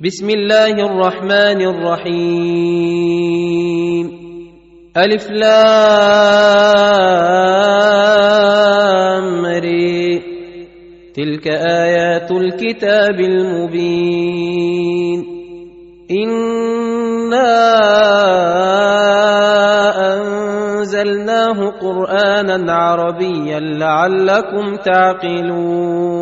بسم الله الرحمن الرحيم. ألف لام ري تلك آيات الكتاب المبين. إنا أنزلناه قرآنا عربيا لعلكم تعقلون.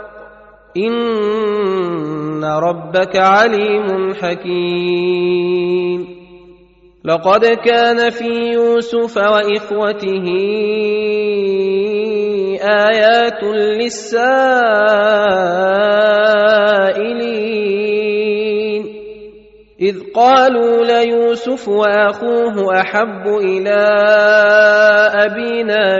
ان ربك عليم حكيم لقد كان في يوسف واخوته ايات للسائلين اذ قالوا ليوسف واخوه احب إلى ابينا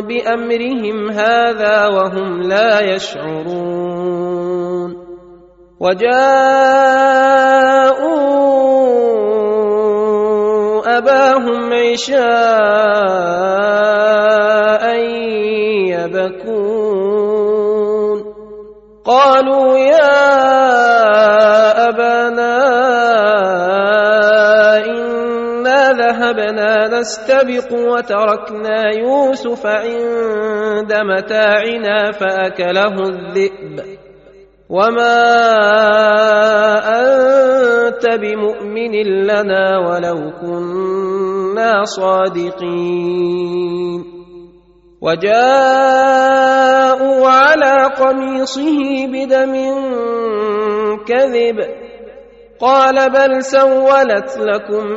بأمرهم هذا وهم لا يشعرون وجاءوا أباهم عشاء يبكون قالوا يا أبانا أنا ذهبنا نستبق وتركنا يوسف عند متاعنا فاكله الذئب. وما انت بمؤمن لنا ولو كنا صادقين. وجاءوا على قميصه بدم كذب. قال بل سولت لكم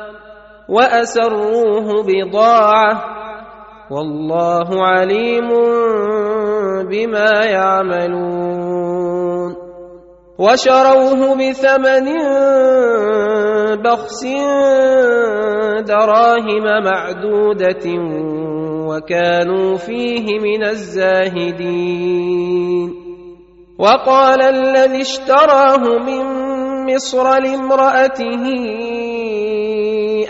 وأسروه بضاعة والله عليم بما يعملون وشروه بثمن بخس دراهم معدودة وكانوا فيه من الزاهدين وقال الذي اشتراه من مصر لامرأته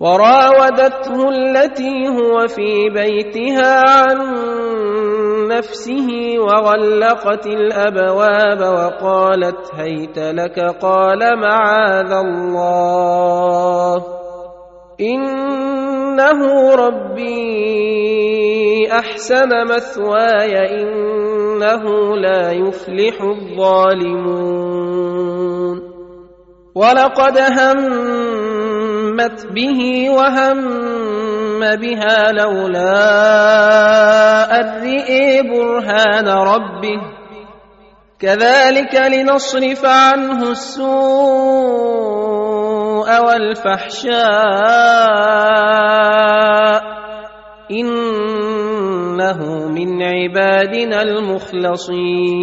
وراودته التي هو في بيتها عن نفسه وغلقت الأبواب وقالت هيت لك قال معاذ الله إنه ربي أحسن مثواي إنه لا يفلح الظالمون ولقد همت به وهم بها لولا أن رئي برهان ربه. كذلك لنصرف عنه السوء والفحشاء. إنه من عبادنا المخلصين.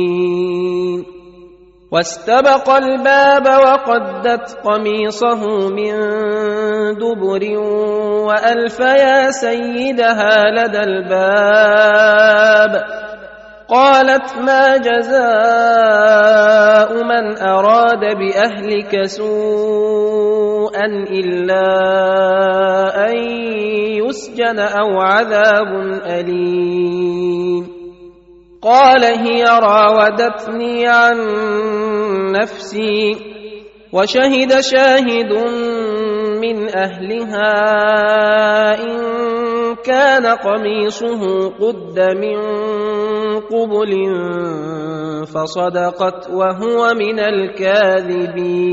واستبق الباب وقدت قميصه من دبر وألف يا سيدها لدى الباب. قالت ما جزاء من أراد بأهلك سوءا إلا أن يسجن أو عذاب أليم. قال هي راودتني عن نفسي وشهد شاهد من أهلها إن كان قميصه قد من قبل فصدقت وهو من الكاذبين.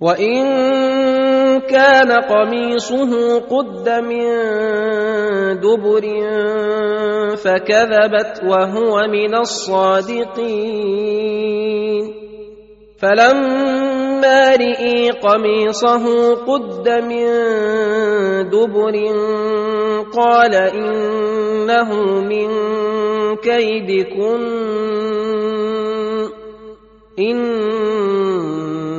وان كان قميصه قد من دبر فكذبت وهو من الصادقين فلما رئي قميصه قد من دبر قال انه من كيدكن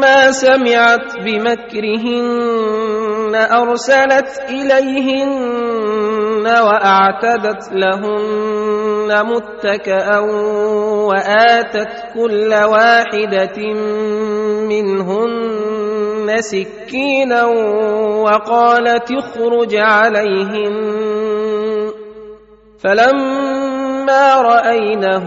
فلما سمعت بمكرهن ارسلت اليهن واعتدت لهن متكئا واتت كل واحدة منهن سكينا وقالت اخرج عليهن فلما راينه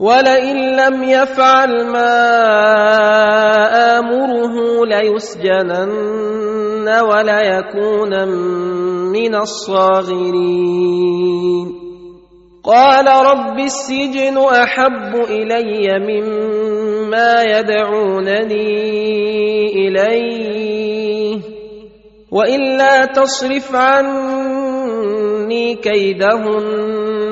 ولئن لم يفعل ما آمره ليسجنن وليكونن من الصاغرين. قال رب السجن أحب إلي مما يدعونني إليه وإلا تصرف عني كيدهن.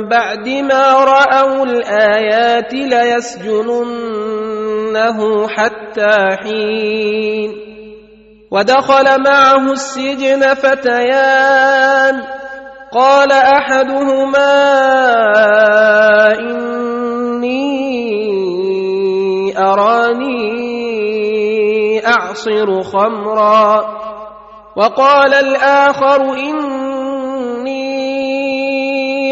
بعد ما رأوا الآيات ليسجننه حتى حين ودخل معه السجن فتيان. قال أحدهما إني أراني أعصر خمرا. وقال الآخر إني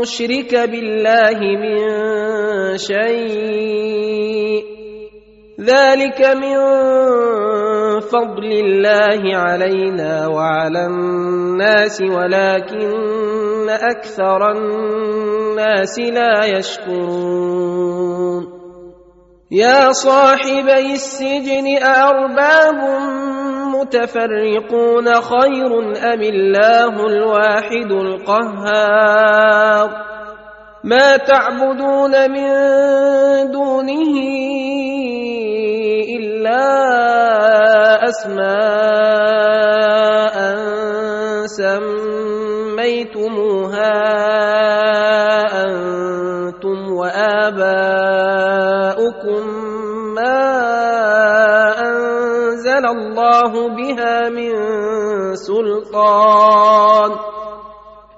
نشرك بالله من شيء. ذلك من فضل الله علينا وعلى الناس ولكن أكثر الناس لا يشكرون. يا صاحبي السجن أأرباب متفرقون خير أم الله الواحد القهار؟ ما تعبدون من دونه إلا أسماء سميتموها. أنزل الله بها من سلطان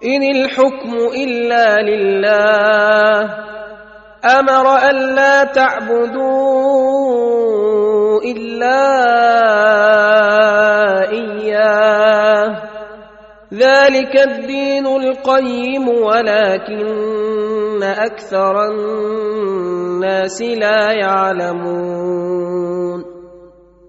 إن الحكم إلا لله أمر ألا تعبدوا إلا إياه ذلك الدين القيم ولكن أكثر الناس لا يعلمون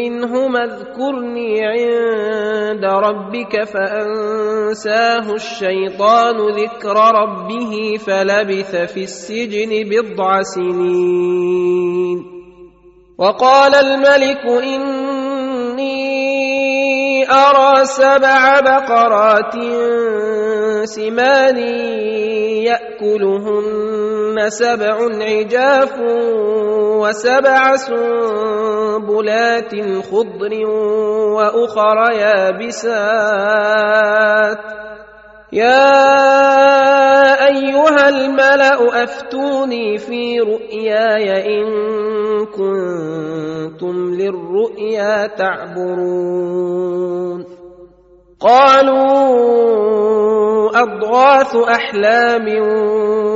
منهما اذكرني عند ربك فأنساه الشيطان ذكر ربه فلبث في السجن بضع سنين. وقال الملك إني أرى سبع بقرات سمان يأكلهن سبع عجاف وسبع سنبلات خضر وأخر يابسات. يا أيها الملأ أفتوني في رؤياي إن كنتم للرؤيا تعبرون. قالوا أضغاث أحلام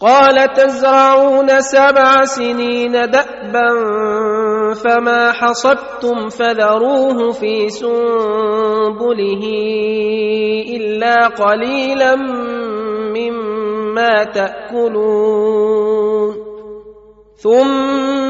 قال تزرعون سبع سنين دأبا فما حصدتم فذروه في سنبله إلا قليلا مما تأكلون. ثم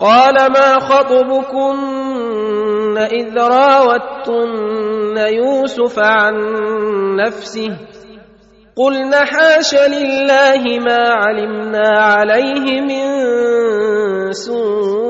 قال ما خطبكن إذ راوتن يوسف عن نفسه قلن حاش لله ما علمنا عليه من سوء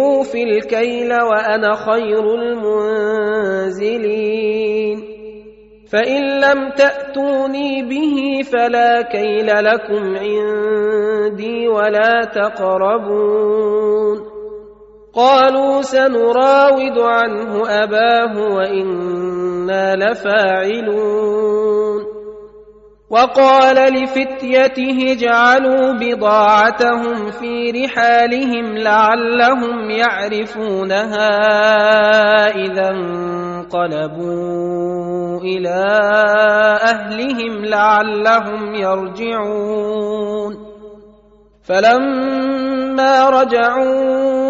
اوفي الكيل وأنا خير المنزلين. فإن لم تأتوني به فلا كيل لكم عندي ولا تقربون. قالوا سنراود عنه أباه وإنا لفاعلون. وقال لفتيته اجعلوا بضاعتهم في رحالهم لعلهم يعرفونها إذا انقلبوا إلى أهلهم لعلهم يرجعون. فلما رجعوا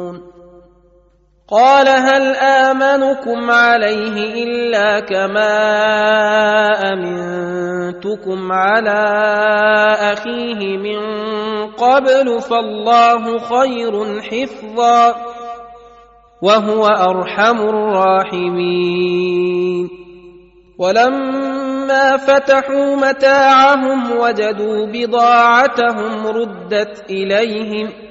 قال هل آمنكم عليه إلا كما أمنتكم على أخيه من قبل فالله خير حفظا وهو أرحم الراحمين. ولما فتحوا متاعهم وجدوا بضاعتهم ردت إليهم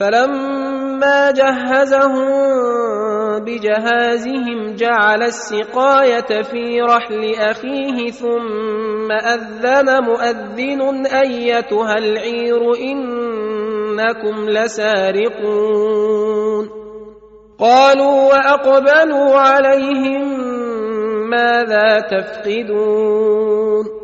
فلما جهزهم بجهازهم جعل السقاية في رحل أخيه ثم أذن مؤذن أيتها العير إنكم لسارقون. قالوا وأقبلوا عليهم ماذا تفقدون؟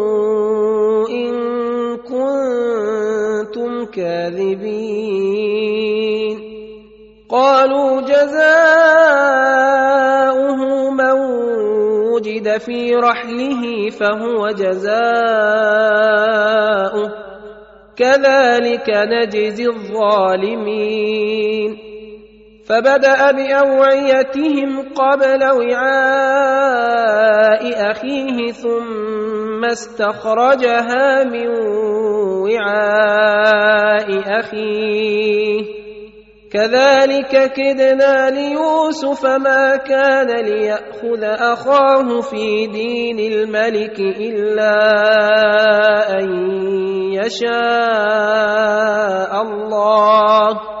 كاذبين قالوا جزاؤه من وجد في رحله فهو جزاؤه. كذلك نجزي الظالمين. فبدأ بأوعيتهم قبل وعاء أخيه ثم استخرجها من وعاء أخيه. كذلك كدنا ليوسف ما كان ليأخذ أخاه في دين الملك إلا أن يشاء الله.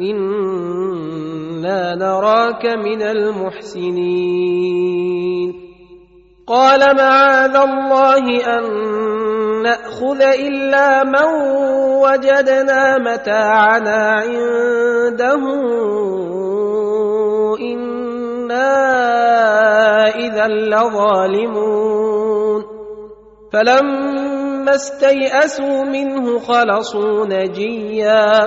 أنا نراك من المحسنين. قال معاذ الله ان ناخذ الا من وجدنا متاعنا عنده. أنا اذا لظالمون. فلما استيئسوا منه خلصوا نجيا.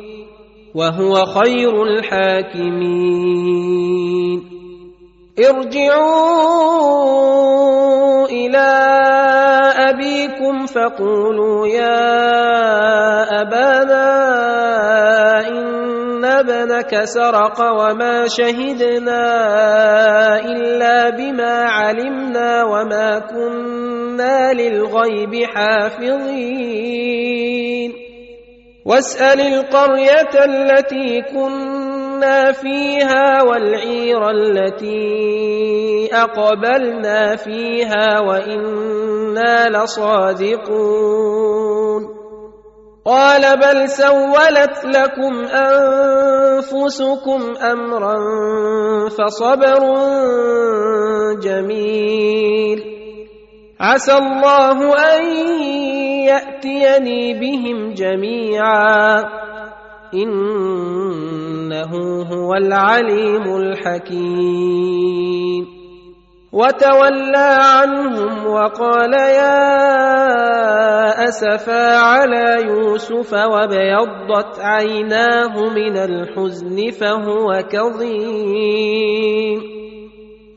وهو خير الحاكمين. ارجعوا إلى أبيكم فقولوا يا أبانا إن ابنك سرق وما شهدنا إلا بما علمنا وما كنا للغيب حافظين. واسأل القرية التي كنا فيها والعير التي أقبلنا فيها وإنا لصادقون. قال بل سولت لكم أنفسكم أمرا فصبر جميل. عسى الله أن يأتيني بهم جميعا. إنه هو العليم الحكيم. وتولى عنهم وقال يا أسفا على يوسف وابيضت عيناه من الحزن فهو كظيم.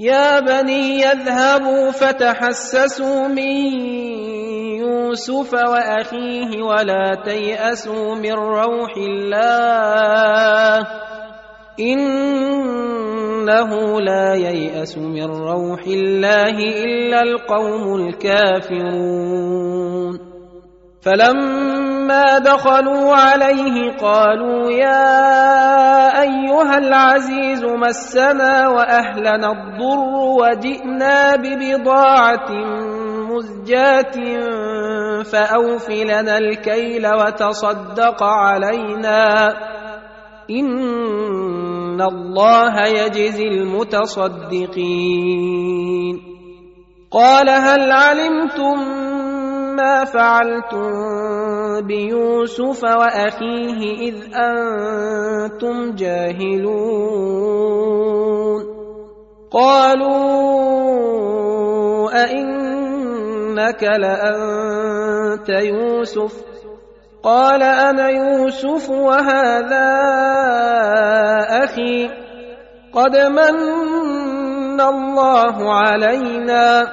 يا بني يذهبوا فتحسسوا من يوسف وأخيه ولا تيأسوا من روح الله إنه لا ييأس من روح الله إلا القوم الكافرون فلما دخلوا عليه قالوا يا أيها العزيز مسنا وأهلنا الضر وجئنا ببضاعة مزجاة فأوف لنا الكيل وتصدق علينا. إن الله يجزي المتصدقين. قال هل علمتم ما فعلتم بيوسف وأخيه إذ أنتم جاهلون. قالوا أئنك لأنت يوسف؟ قال أنا يوسف وهذا أخي. قد من الله علينا.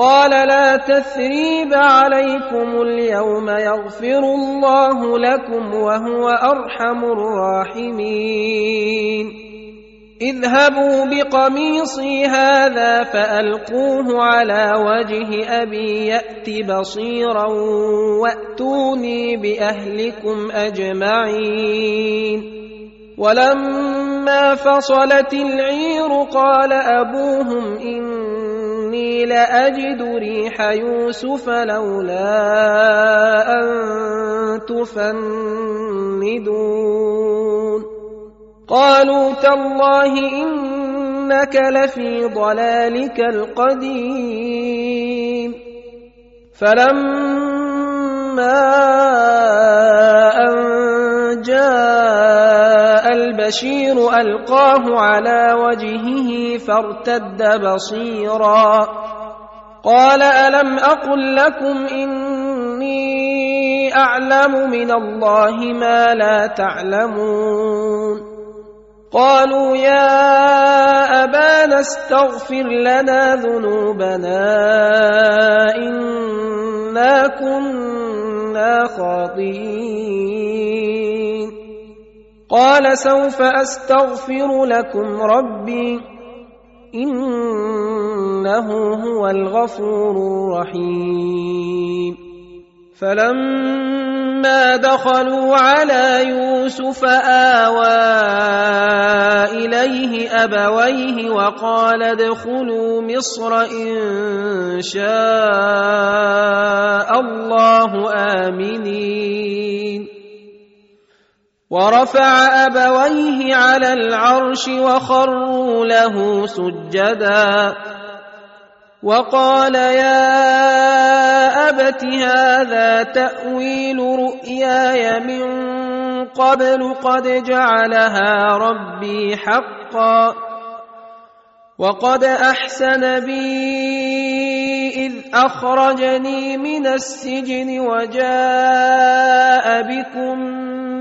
قال لا تثريب عليكم اليوم يغفر الله لكم وهو أرحم الراحمين. اذهبوا بقميصي هذا فألقوه على وجه أبي يأت بصيرا وأتوني بأهلكم أجمعين. ولما فصلت العير قال أبوهم إني لأجد ريح يوسف لولا أن تفندون. قالوا تالله إنك لفي ضلالك القديم. فلما أن جاء البشير ألقاه على وجهه فارتد بصيرا. قال ألم أقل لكم إني أعلم من الله ما لا تعلمون. قالوا يا أبانا استغفر لنا ذنوبنا إنا كنا خاطئين. قال سوف أستغفر لكم ربي إنه هو الغفور الرحيم. فلما دخلوا على يوسف آوى إليه أبويه وقال ادخلوا مصر إن شاء الله آمنين. ورفع أبويه على العرش وخروا له سجدا. وقال يا أبت هذا تأويل رؤياي من قبل قد جعلها ربي حقا. وقد أحسن بي إذ أخرجني من السجن وجاء بكم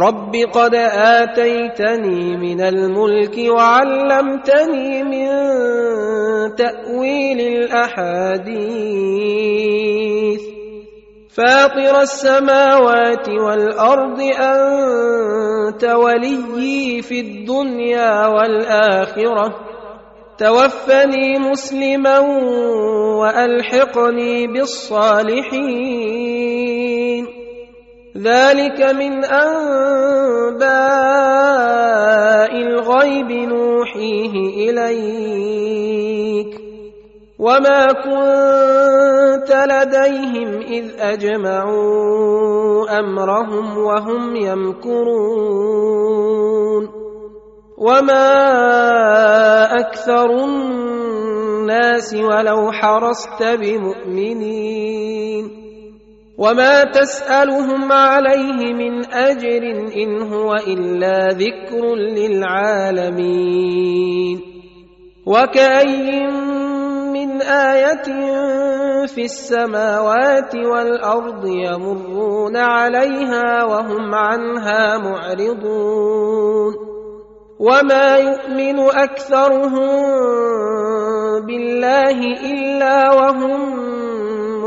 رب قد اتيتني من الملك وعلمتني من تاويل الاحاديث فاطر السماوات والارض انت وليي في الدنيا والاخره توفني مسلما والحقني بالصالحين ذلك من أنباء الغيب نوحيه إليك. وما كنت لديهم إذ أجمعوا أمرهم وهم يمكرون. وما أكثر الناس ولو حرصت بمؤمنين. وما تسالهم عليه من اجر ان هو الا ذكر للعالمين وكاين من إيه في السماوات والارض يمرون عليها وهم عنها معرضون وما يؤمن اكثرهم بالله الا وهم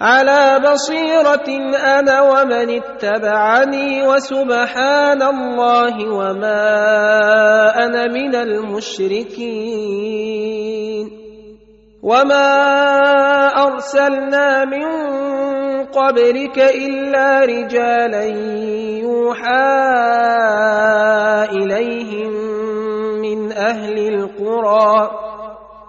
على بصيرة أنا ومن اتبعني وسبحان الله وما أنا من المشركين وما أرسلنا من قبلك إلا رجالا يوحى إليهم من أهل القرى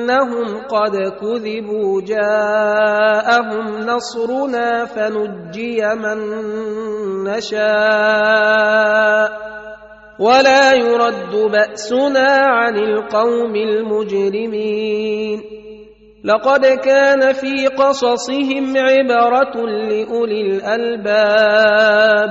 انهم قد كذبوا جاءهم نصرنا فنجي من نشاء ولا يرد بأسنا عن القوم المجرمين لقد كان في قصصهم عبرة لأولي الألباب